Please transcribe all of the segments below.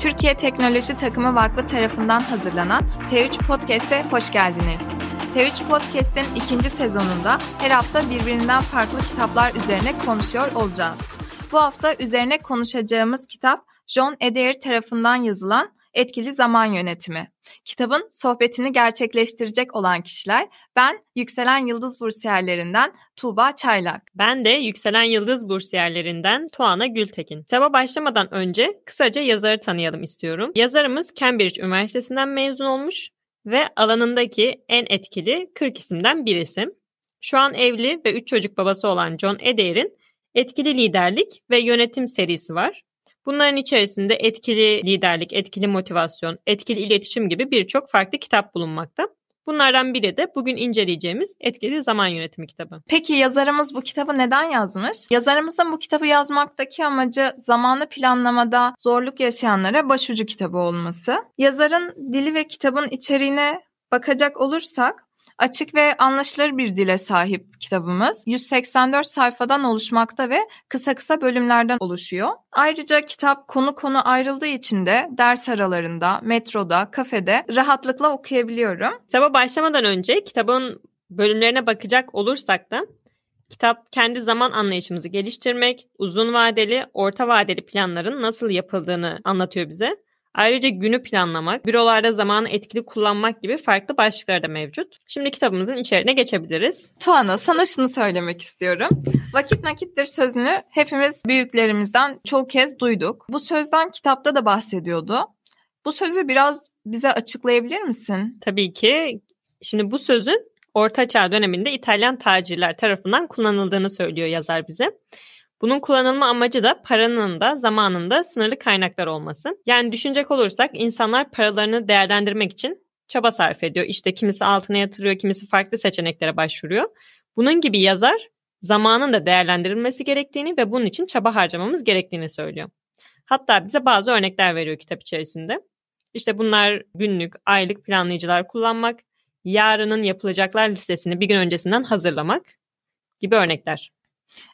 Türkiye Teknoloji Takımı Vakfı tarafından hazırlanan T3 Podcast'e hoş geldiniz. T3 Podcast'in ikinci sezonunda her hafta birbirinden farklı kitaplar üzerine konuşuyor olacağız. Bu hafta üzerine konuşacağımız kitap John Adair tarafından yazılan Etkili Zaman Yönetimi. Kitabın sohbetini gerçekleştirecek olan kişiler ben Yükselen Yıldız Bursiyerlerinden Tuğba Çaylak. Ben de Yükselen Yıldız Bursiyerlerinden Tuana Gültekin. Kitaba başlamadan önce kısaca yazarı tanıyalım istiyorum. Yazarımız Cambridge Üniversitesi'nden mezun olmuş ve alanındaki en etkili 40 isimden bir isim. Şu an evli ve 3 çocuk babası olan John Adair'in Etkili Liderlik ve Yönetim serisi var. Bunların içerisinde etkili liderlik, etkili motivasyon, etkili iletişim gibi birçok farklı kitap bulunmakta. Bunlardan biri de bugün inceleyeceğimiz Etkili Zaman Yönetimi kitabı. Peki yazarımız bu kitabı neden yazmış? Yazarımızın bu kitabı yazmaktaki amacı zamanı planlamada zorluk yaşayanlara başucu kitabı olması. Yazarın dili ve kitabın içeriğine bakacak olursak Açık ve anlaşılır bir dile sahip kitabımız. 184 sayfadan oluşmakta ve kısa kısa bölümlerden oluşuyor. Ayrıca kitap konu konu ayrıldığı için de ders aralarında, metroda, kafede rahatlıkla okuyabiliyorum. Kitaba başlamadan önce kitabın bölümlerine bakacak olursak da Kitap kendi zaman anlayışımızı geliştirmek, uzun vadeli, orta vadeli planların nasıl yapıldığını anlatıyor bize. Ayrıca günü planlamak, bürolarda zamanı etkili kullanmak gibi farklı başlıklar da mevcut. Şimdi kitabımızın içeriğine geçebiliriz. Tuana sana şunu söylemek istiyorum. Vakit nakittir sözünü hepimiz büyüklerimizden çoğu kez duyduk. Bu sözden kitapta da bahsediyordu. Bu sözü biraz bize açıklayabilir misin? Tabii ki. Şimdi bu sözün Orta Çağ döneminde İtalyan tacirler tarafından kullanıldığını söylüyor yazar bize. Bunun kullanılma amacı da paranın da zamanın da sınırlı kaynaklar olması. Yani düşünecek olursak insanlar paralarını değerlendirmek için çaba sarf ediyor. İşte kimisi altına yatırıyor, kimisi farklı seçeneklere başvuruyor. Bunun gibi yazar zamanın da değerlendirilmesi gerektiğini ve bunun için çaba harcamamız gerektiğini söylüyor. Hatta bize bazı örnekler veriyor kitap içerisinde. İşte bunlar günlük, aylık planlayıcılar kullanmak, yarının yapılacaklar listesini bir gün öncesinden hazırlamak gibi örnekler.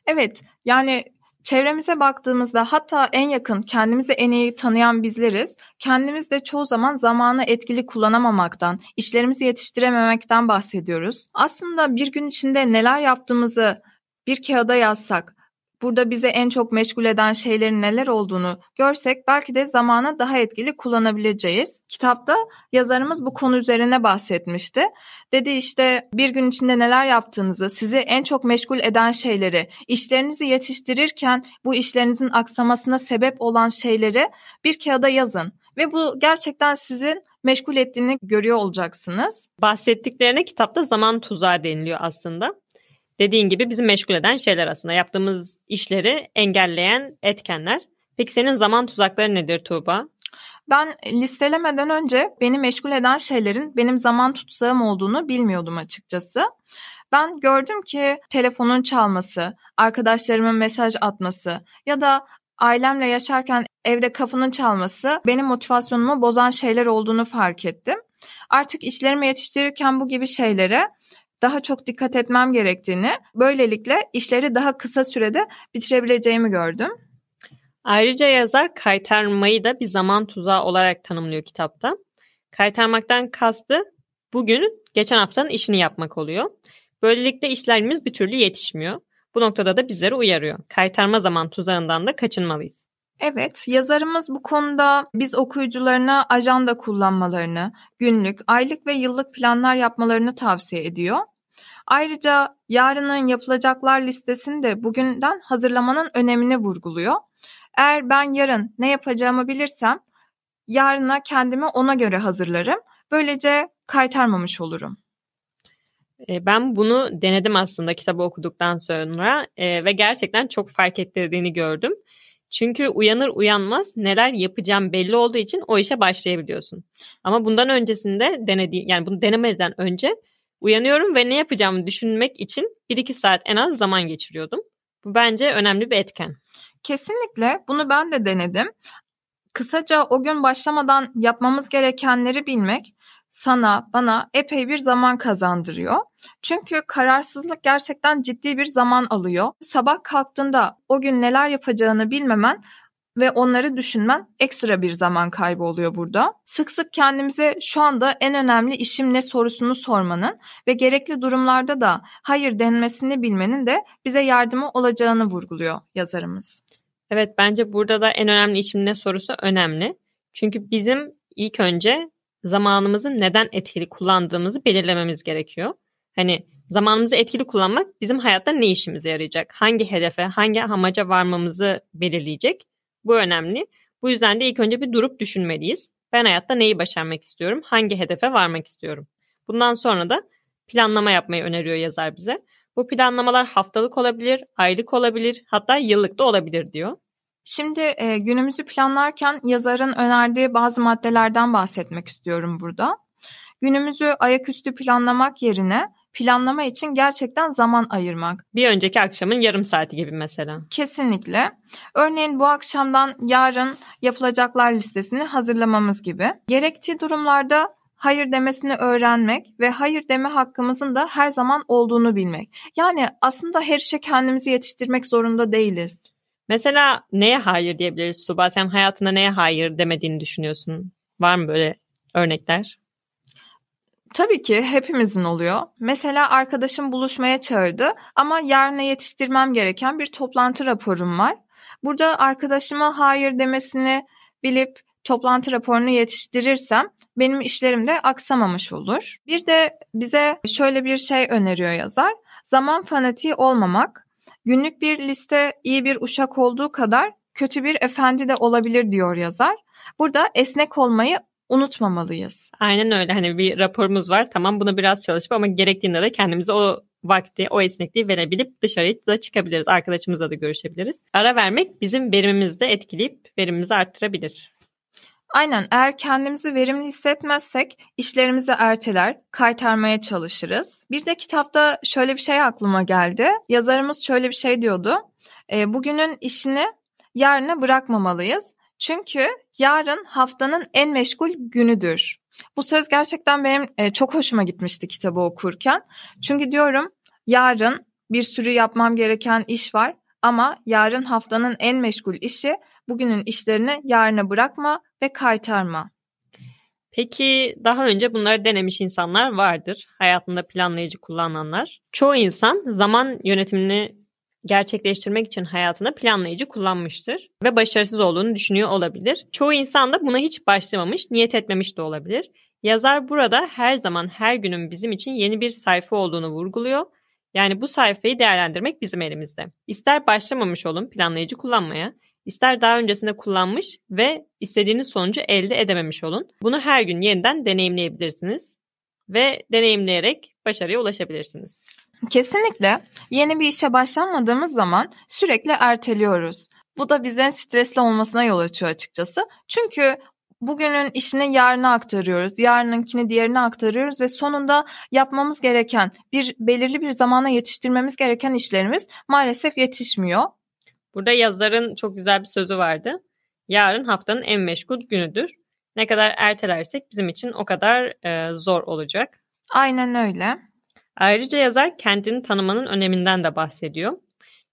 Evet yani çevremize baktığımızda hatta en yakın kendimizi en iyi tanıyan bizleriz. Kendimiz de çoğu zaman zamanı etkili kullanamamaktan, işlerimizi yetiştirememekten bahsediyoruz. Aslında bir gün içinde neler yaptığımızı bir kağıda yazsak, burada bize en çok meşgul eden şeylerin neler olduğunu görsek belki de zamanı daha etkili kullanabileceğiz. Kitapta yazarımız bu konu üzerine bahsetmişti. Dedi işte bir gün içinde neler yaptığınızı, sizi en çok meşgul eden şeyleri, işlerinizi yetiştirirken bu işlerinizin aksamasına sebep olan şeyleri bir kağıda yazın. Ve bu gerçekten sizin meşgul ettiğini görüyor olacaksınız. Bahsettiklerine kitapta zaman tuzağı deniliyor aslında dediğin gibi bizi meşgul eden şeyler aslında. Yaptığımız işleri engelleyen etkenler. Peki senin zaman tuzakları nedir Tuğba? Ben listelemeden önce beni meşgul eden şeylerin benim zaman tutsağım olduğunu bilmiyordum açıkçası. Ben gördüm ki telefonun çalması, arkadaşlarımın mesaj atması ya da ailemle yaşarken evde kapının çalması benim motivasyonumu bozan şeyler olduğunu fark ettim. Artık işlerimi yetiştirirken bu gibi şeylere daha çok dikkat etmem gerektiğini, böylelikle işleri daha kısa sürede bitirebileceğimi gördüm. Ayrıca yazar kaytarmayı da bir zaman tuzağı olarak tanımlıyor kitapta. Kaytarmaktan kastı bugün geçen haftanın işini yapmak oluyor. Böylelikle işlerimiz bir türlü yetişmiyor. Bu noktada da bizleri uyarıyor. Kaytarma zaman tuzağından da kaçınmalıyız. Evet, yazarımız bu konuda biz okuyucularına ajanda kullanmalarını, günlük, aylık ve yıllık planlar yapmalarını tavsiye ediyor. Ayrıca yarının yapılacaklar listesini de bugünden hazırlamanın önemini vurguluyor. Eğer ben yarın ne yapacağımı bilirsem yarına kendimi ona göre hazırlarım. Böylece kaytarmamış olurum. E, ben bunu denedim aslında kitabı okuduktan sonra e, ve gerçekten çok fark ettirdiğini gördüm. Çünkü uyanır uyanmaz neler yapacağım belli olduğu için o işe başlayabiliyorsun. Ama bundan öncesinde denediğim yani bunu denemeden önce uyanıyorum ve ne yapacağımı düşünmek için 1-2 saat en az zaman geçiriyordum. Bu bence önemli bir etken. Kesinlikle bunu ben de denedim. Kısaca o gün başlamadan yapmamız gerekenleri bilmek sana, bana epey bir zaman kazandırıyor. Çünkü kararsızlık gerçekten ciddi bir zaman alıyor. Sabah kalktığında o gün neler yapacağını bilmemen ve onları düşünmen ekstra bir zaman kaybı oluyor burada. Sık sık kendimize şu anda en önemli işim ne sorusunu sormanın ve gerekli durumlarda da hayır denmesini bilmenin de bize yardımı olacağını vurguluyor yazarımız. Evet bence burada da en önemli işim ne sorusu önemli. Çünkü bizim ilk önce zamanımızı neden etkili kullandığımızı belirlememiz gerekiyor. Hani zamanımızı etkili kullanmak bizim hayatta ne işimize yarayacak? Hangi hedefe, hangi amaca varmamızı belirleyecek? Bu önemli. Bu yüzden de ilk önce bir durup düşünmeliyiz. Ben hayatta neyi başarmak istiyorum? Hangi hedefe varmak istiyorum? Bundan sonra da planlama yapmayı öneriyor yazar bize. Bu planlamalar haftalık olabilir, aylık olabilir, hatta yıllık da olabilir diyor. Şimdi e, günümüzü planlarken yazarın önerdiği bazı maddelerden bahsetmek istiyorum burada. Günümüzü ayaküstü planlamak yerine planlama için gerçekten zaman ayırmak. Bir önceki akşamın yarım saati gibi mesela. Kesinlikle. Örneğin bu akşamdan yarın yapılacaklar listesini hazırlamamız gibi. Gerektiği durumlarda hayır demesini öğrenmek ve hayır deme hakkımızın da her zaman olduğunu bilmek. Yani aslında her işe kendimizi yetiştirmek zorunda değiliz. Mesela neye hayır diyebiliriz Suba? Sen hayatında neye hayır demediğini düşünüyorsun? Var mı böyle örnekler? Tabii ki hepimizin oluyor. Mesela arkadaşım buluşmaya çağırdı ama yarına yetiştirmem gereken bir toplantı raporum var. Burada arkadaşıma hayır demesini bilip toplantı raporunu yetiştirirsem benim işlerim de aksamamış olur. Bir de bize şöyle bir şey öneriyor yazar. Zaman fanatiği olmamak, günlük bir liste iyi bir uşak olduğu kadar kötü bir efendi de olabilir diyor yazar. Burada esnek olmayı unutmamalıyız. Aynen öyle. Hani bir raporumuz var. Tamam bunu biraz çalışıp ama gerektiğinde de kendimize o vakti, o esnekliği verebilip dışarıya da çıkabiliriz. Arkadaşımızla da görüşebiliriz. Ara vermek bizim verimimizi de etkileyip verimimizi arttırabilir. Aynen eğer kendimizi verimli hissetmezsek işlerimizi erteler, kaytarmaya çalışırız. Bir de kitapta şöyle bir şey aklıma geldi. Yazarımız şöyle bir şey diyordu. E, bugünün işini yarına bırakmamalıyız. Çünkü yarın haftanın en meşgul günüdür. Bu söz gerçekten benim e, çok hoşuma gitmişti kitabı okurken. Çünkü diyorum yarın bir sürü yapmam gereken iş var ama yarın haftanın en meşgul işi bugünün işlerini yarına bırakma ve kaytarma. Peki daha önce bunları denemiş insanlar vardır. Hayatında planlayıcı kullananlar. Çoğu insan zaman yönetimini gerçekleştirmek için hayatında planlayıcı kullanmıştır ve başarısız olduğunu düşünüyor olabilir. Çoğu insan da buna hiç başlamamış, niyet etmemiş de olabilir. Yazar burada her zaman her günün bizim için yeni bir sayfa olduğunu vurguluyor. Yani bu sayfayı değerlendirmek bizim elimizde. İster başlamamış olun planlayıcı kullanmaya, ister daha öncesinde kullanmış ve istediğiniz sonucu elde edememiş olun. Bunu her gün yeniden deneyimleyebilirsiniz ve deneyimleyerek başarıya ulaşabilirsiniz. Kesinlikle. Yeni bir işe başlanmadığımız zaman sürekli erteliyoruz. Bu da bizlerin stresli olmasına yol açıyor açıkçası. Çünkü bugünün işini yarına aktarıyoruz. Yarınınkini diğerine aktarıyoruz ve sonunda yapmamız gereken bir belirli bir zamana yetiştirmemiz gereken işlerimiz maalesef yetişmiyor. Burada yazarın çok güzel bir sözü vardı. Yarın haftanın en meşgul günüdür. Ne kadar ertelersek bizim için o kadar e, zor olacak. Aynen öyle. Ayrıca yazar kendini tanımanın öneminden de bahsediyor.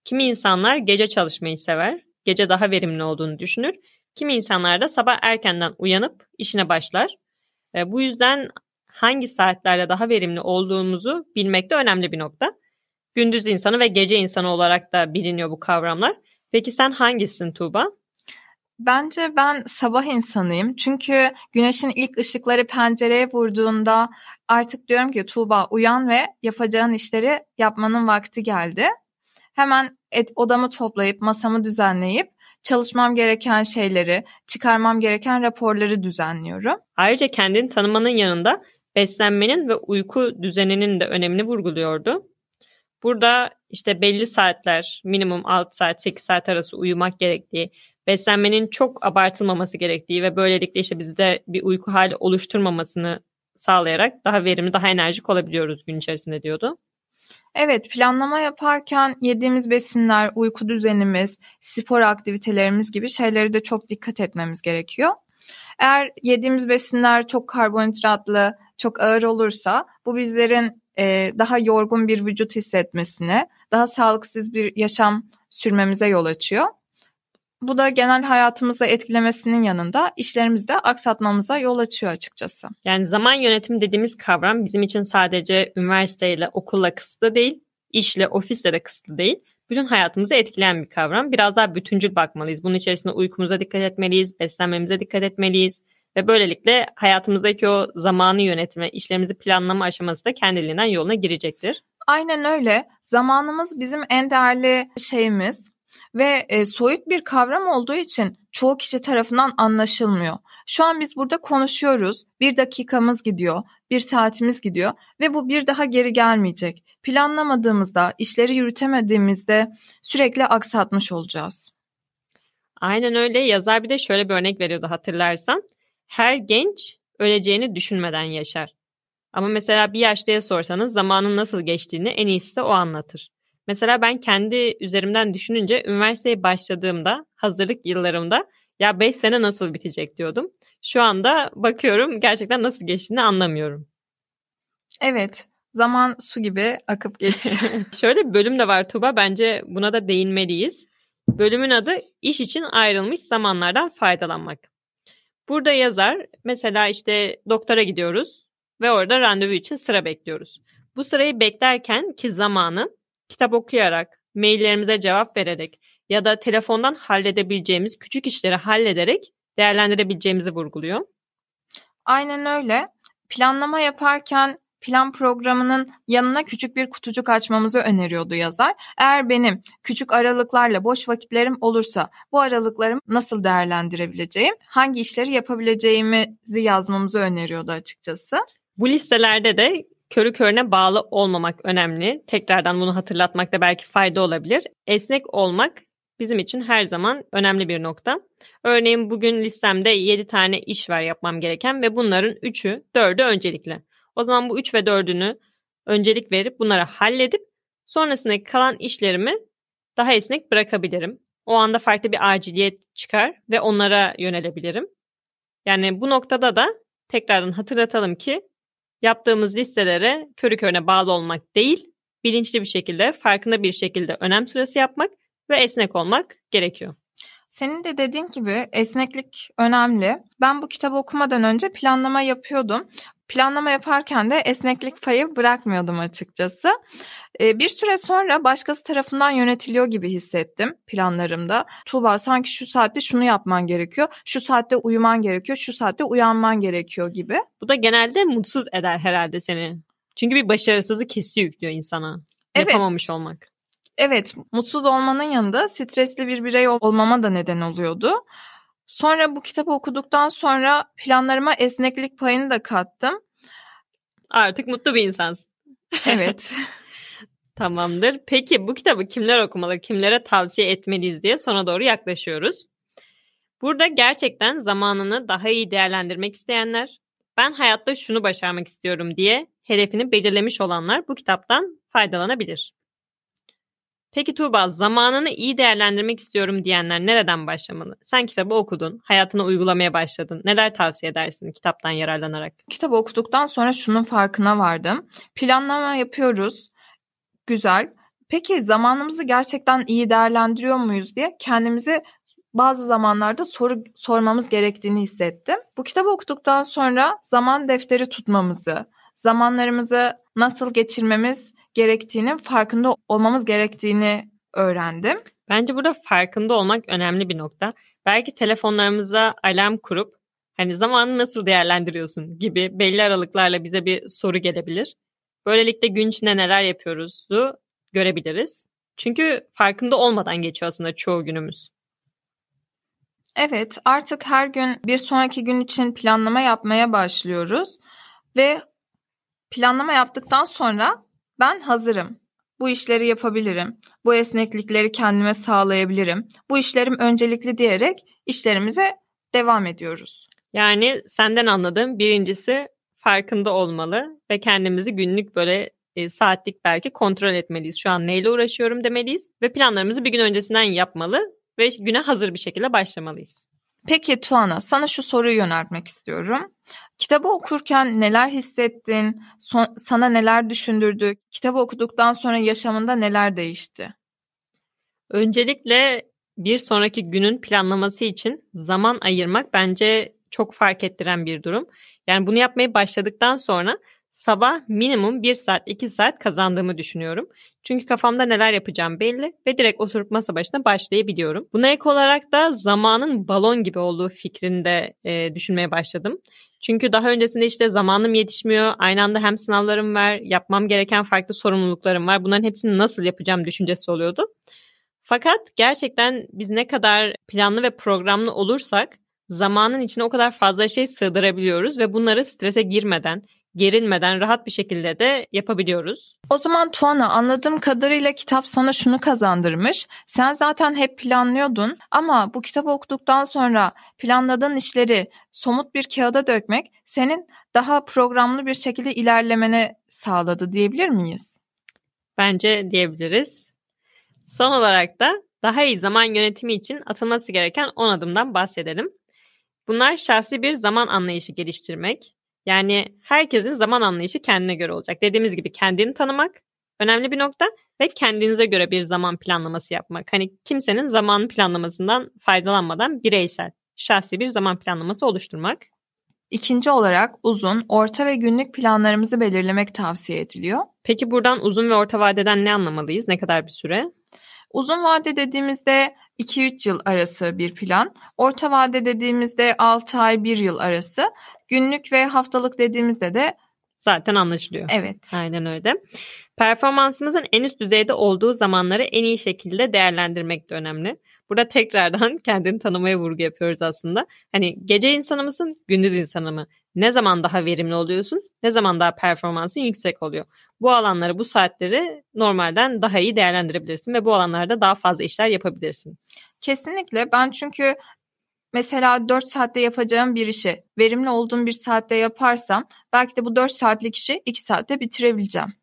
Kimi insanlar gece çalışmayı sever, gece daha verimli olduğunu düşünür. Kimi insanlar da sabah erkenden uyanıp işine başlar. E, bu yüzden hangi saatlerde daha verimli olduğumuzu bilmek de önemli bir nokta. Gündüz insanı ve gece insanı olarak da biliniyor bu kavramlar. Peki sen hangisisin Tuğba? Bence ben sabah insanıyım. Çünkü güneşin ilk ışıkları pencereye vurduğunda artık diyorum ki Tuğba uyan ve yapacağın işleri yapmanın vakti geldi. Hemen et, odamı toplayıp masamı düzenleyip çalışmam gereken şeyleri, çıkarmam gereken raporları düzenliyorum. Ayrıca kendini tanımanın yanında beslenmenin ve uyku düzeninin de önemini vurguluyordu. Burada işte belli saatler, minimum 6 saat, 8 saat arası uyumak gerektiği, beslenmenin çok abartılmaması gerektiği ve böylelikle işte bizde bir uyku hali oluşturmamasını sağlayarak daha verimli, daha enerjik olabiliyoruz gün içerisinde diyordu. Evet, planlama yaparken yediğimiz besinler, uyku düzenimiz, spor aktivitelerimiz gibi şeyleri de çok dikkat etmemiz gerekiyor. Eğer yediğimiz besinler çok karbonhidratlı, çok ağır olursa bu bizlerin e, daha yorgun bir vücut hissetmesine, daha sağlıksız bir yaşam sürmemize yol açıyor. Bu da genel hayatımızı etkilemesinin yanında işlerimizi de aksatmamıza yol açıyor açıkçası. Yani zaman yönetimi dediğimiz kavram bizim için sadece üniversiteyle, okulla kısıtlı değil, işle, ofisle de kısıtlı değil. Bütün hayatımızı etkileyen bir kavram. Biraz daha bütüncül bakmalıyız. Bunun içerisinde uykumuza dikkat etmeliyiz, beslenmemize dikkat etmeliyiz. Ve böylelikle hayatımızdaki o zamanı yönetme, işlerimizi planlama aşaması da kendiliğinden yoluna girecektir. Aynen öyle. Zamanımız bizim en değerli şeyimiz ve e, soyut bir kavram olduğu için çoğu kişi tarafından anlaşılmıyor. Şu an biz burada konuşuyoruz. Bir dakikamız gidiyor, bir saatimiz gidiyor ve bu bir daha geri gelmeyecek. Planlamadığımızda, işleri yürütemediğimizde sürekli aksatmış olacağız. Aynen öyle. Yazar bir de şöyle bir örnek veriyordu hatırlarsan. Her genç öleceğini düşünmeden yaşar. Ama mesela bir yaşlıya sorsanız zamanın nasıl geçtiğini en iyisi de o anlatır. Mesela ben kendi üzerimden düşününce üniversiteye başladığımda, hazırlık yıllarımda ya 5 sene nasıl bitecek diyordum. Şu anda bakıyorum gerçekten nasıl geçtiğini anlamıyorum. Evet, zaman su gibi akıp geçiyor. Şöyle bir bölüm de var Tuba, bence buna da değinmeliyiz. Bölümün adı iş için ayrılmış zamanlardan faydalanmak. Burada yazar mesela işte doktora gidiyoruz ve orada randevu için sıra bekliyoruz. Bu sırayı beklerken ki zamanı kitap okuyarak, maillerimize cevap vererek ya da telefondan halledebileceğimiz küçük işleri hallederek değerlendirebileceğimizi vurguluyor. Aynen öyle. Planlama yaparken plan programının yanına küçük bir kutucuk açmamızı öneriyordu yazar. Eğer benim küçük aralıklarla boş vakitlerim olursa bu aralıklarımı nasıl değerlendirebileceğim, hangi işleri yapabileceğimizi yazmamızı öneriyordu açıkçası. Bu listelerde de körü körüne bağlı olmamak önemli. Tekrardan bunu hatırlatmakta belki fayda olabilir. Esnek olmak bizim için her zaman önemli bir nokta. Örneğin bugün listemde 7 tane iş var yapmam gereken ve bunların 3'ü, 4'ü öncelikli. O zaman bu 3 ve 4'ünü öncelik verip bunları halledip sonrasındaki kalan işlerimi daha esnek bırakabilirim. O anda farklı bir aciliyet çıkar ve onlara yönelebilirim. Yani bu noktada da tekrardan hatırlatalım ki yaptığımız listelere körü körüne bağlı olmak değil, bilinçli bir şekilde, farkında bir şekilde önem sırası yapmak ve esnek olmak gerekiyor. Senin de dediğin gibi esneklik önemli. Ben bu kitabı okumadan önce planlama yapıyordum. Planlama yaparken de esneklik payı bırakmıyordum açıkçası. Ee, bir süre sonra başkası tarafından yönetiliyor gibi hissettim planlarımda. Tuğba sanki şu saatte şunu yapman gerekiyor, şu saatte uyuman gerekiyor, şu saatte uyanman gerekiyor gibi. Bu da genelde mutsuz eder herhalde seni. Çünkü bir başarısızlık hissi yüklüyor insana. Evet. Yapamamış olmak. Evet, mutsuz olmanın yanında stresli bir birey olmama da neden oluyordu. Sonra bu kitabı okuduktan sonra planlarıma esneklik payını da kattım. Artık mutlu bir insansın. Evet. Tamamdır. Peki bu kitabı kimler okumalı, kimlere tavsiye etmeliyiz diye sona doğru yaklaşıyoruz. Burada gerçekten zamanını daha iyi değerlendirmek isteyenler, ben hayatta şunu başarmak istiyorum diye hedefini belirlemiş olanlar bu kitaptan faydalanabilir. Peki Tuğba zamanını iyi değerlendirmek istiyorum diyenler nereden başlamalı? Sen kitabı okudun, hayatına uygulamaya başladın. Neler tavsiye edersin kitaptan yararlanarak? Kitabı okuduktan sonra şunun farkına vardım. Planlama yapıyoruz. Güzel. Peki zamanımızı gerçekten iyi değerlendiriyor muyuz diye kendimize bazı zamanlarda soru sormamız gerektiğini hissettim. Bu kitabı okuduktan sonra zaman defteri tutmamızı, zamanlarımızı nasıl geçirmemiz gerektiğini, farkında olmamız gerektiğini öğrendim. Bence burada farkında olmak önemli bir nokta. Belki telefonlarımıza alarm kurup hani zamanı nasıl değerlendiriyorsun gibi belli aralıklarla bize bir soru gelebilir. Böylelikle gün içinde neler yapıyoruzu görebiliriz. Çünkü farkında olmadan geçiyor aslında çoğu günümüz. Evet, artık her gün bir sonraki gün için planlama yapmaya başlıyoruz ve planlama yaptıktan sonra ben hazırım. Bu işleri yapabilirim. Bu esneklikleri kendime sağlayabilirim. Bu işlerim öncelikli diyerek işlerimize devam ediyoruz. Yani senden anladığım birincisi farkında olmalı ve kendimizi günlük böyle e, saatlik belki kontrol etmeliyiz. Şu an neyle uğraşıyorum demeliyiz ve planlarımızı bir gün öncesinden yapmalı ve güne hazır bir şekilde başlamalıyız. Peki Tuana, sana şu soruyu yöneltmek istiyorum. Kitabı okurken neler hissettin? Son, sana neler düşündürdü? Kitabı okuduktan sonra yaşamında neler değişti? Öncelikle bir sonraki günün planlaması için zaman ayırmak bence çok fark ettiren bir durum. Yani bunu yapmayı başladıktan sonra sabah minimum 1 saat 2 saat kazandığımı düşünüyorum. Çünkü kafamda neler yapacağım belli ve direkt oturup masa başına başlayabiliyorum. Buna ek olarak da zamanın balon gibi olduğu fikrinde e, düşünmeye başladım. Çünkü daha öncesinde işte zamanım yetişmiyor. Aynı anda hem sınavlarım var, yapmam gereken farklı sorumluluklarım var. Bunların hepsini nasıl yapacağım düşüncesi oluyordu. Fakat gerçekten biz ne kadar planlı ve programlı olursak zamanın içine o kadar fazla şey sığdırabiliyoruz ve bunları strese girmeden, gerilmeden rahat bir şekilde de yapabiliyoruz. O zaman Tuana anladığım kadarıyla kitap sana şunu kazandırmış. Sen zaten hep planlıyordun ama bu kitabı okuduktan sonra planladığın işleri somut bir kağıda dökmek senin daha programlı bir şekilde ilerlemene sağladı diyebilir miyiz? Bence diyebiliriz. Son olarak da daha iyi zaman yönetimi için atılması gereken 10 adımdan bahsedelim. Bunlar şahsi bir zaman anlayışı geliştirmek. Yani herkesin zaman anlayışı kendine göre olacak. Dediğimiz gibi kendini tanımak önemli bir nokta ve kendinize göre bir zaman planlaması yapmak. Hani kimsenin zaman planlamasından faydalanmadan bireysel, şahsi bir zaman planlaması oluşturmak. İkinci olarak uzun, orta ve günlük planlarımızı belirlemek tavsiye ediliyor. Peki buradan uzun ve orta vadeden ne anlamalıyız? Ne kadar bir süre? Uzun vade dediğimizde 2-3 yıl arası bir plan. Orta vade dediğimizde 6 ay 1 yıl arası. Günlük ve haftalık dediğimizde de zaten anlaşılıyor. Evet. Aynen öyle. Performansımızın en üst düzeyde olduğu zamanları en iyi şekilde değerlendirmek de önemli. Burada tekrardan kendini tanımaya vurgu yapıyoruz aslında. Hani gece insanı mısın, gündüz insanı mı? Ne zaman daha verimli oluyorsun? Ne zaman daha performansın yüksek oluyor? Bu alanları, bu saatleri normalden daha iyi değerlendirebilirsin ve bu alanlarda daha fazla işler yapabilirsin. Kesinlikle. Ben çünkü mesela 4 saatte yapacağım bir işi verimli olduğum bir saatte yaparsam belki de bu 4 saatlik işi 2 saatte bitirebileceğim.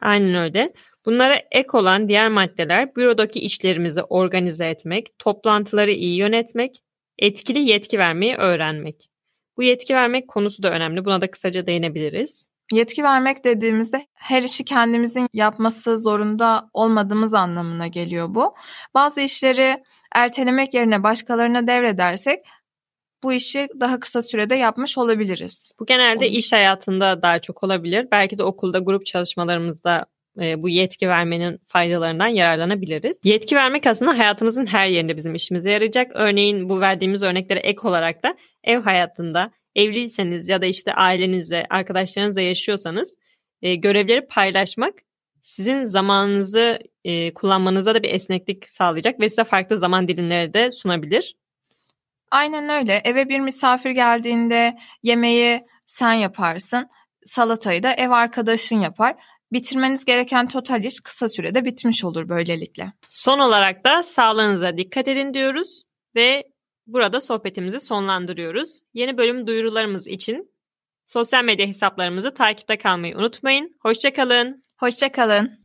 Aynen öyle. Bunlara ek olan diğer maddeler bürodaki işlerimizi organize etmek, toplantıları iyi yönetmek, etkili yetki vermeyi öğrenmek. Bu yetki vermek konusu da önemli. Buna da kısaca değinebiliriz. Yetki vermek dediğimizde her işi kendimizin yapması zorunda olmadığımız anlamına geliyor bu. Bazı işleri ertelemek yerine başkalarına devredersek bu işi daha kısa sürede yapmış olabiliriz. Bu genelde iş hayatında daha çok olabilir. Belki de okulda grup çalışmalarımızda e, bu yetki vermenin faydalarından yararlanabiliriz. Yetki vermek aslında hayatımızın her yerinde bizim işimize yarayacak. Örneğin bu verdiğimiz örneklere ek olarak da ev hayatında evliyseniz ya da işte ailenizle, arkadaşlarınızla yaşıyorsanız e, görevleri paylaşmak sizin zamanınızı e, kullanmanıza da bir esneklik sağlayacak ve size farklı zaman dilimleri de sunabilir. Aynen öyle. Eve bir misafir geldiğinde yemeği sen yaparsın, salatayı da ev arkadaşın yapar. Bitirmeniz gereken total iş kısa sürede bitmiş olur böylelikle. Son olarak da sağlığınıza dikkat edin diyoruz ve burada sohbetimizi sonlandırıyoruz. Yeni bölüm duyurularımız için sosyal medya hesaplarımızı takipte kalmayı unutmayın. Hoşçakalın. Hoşçakalın.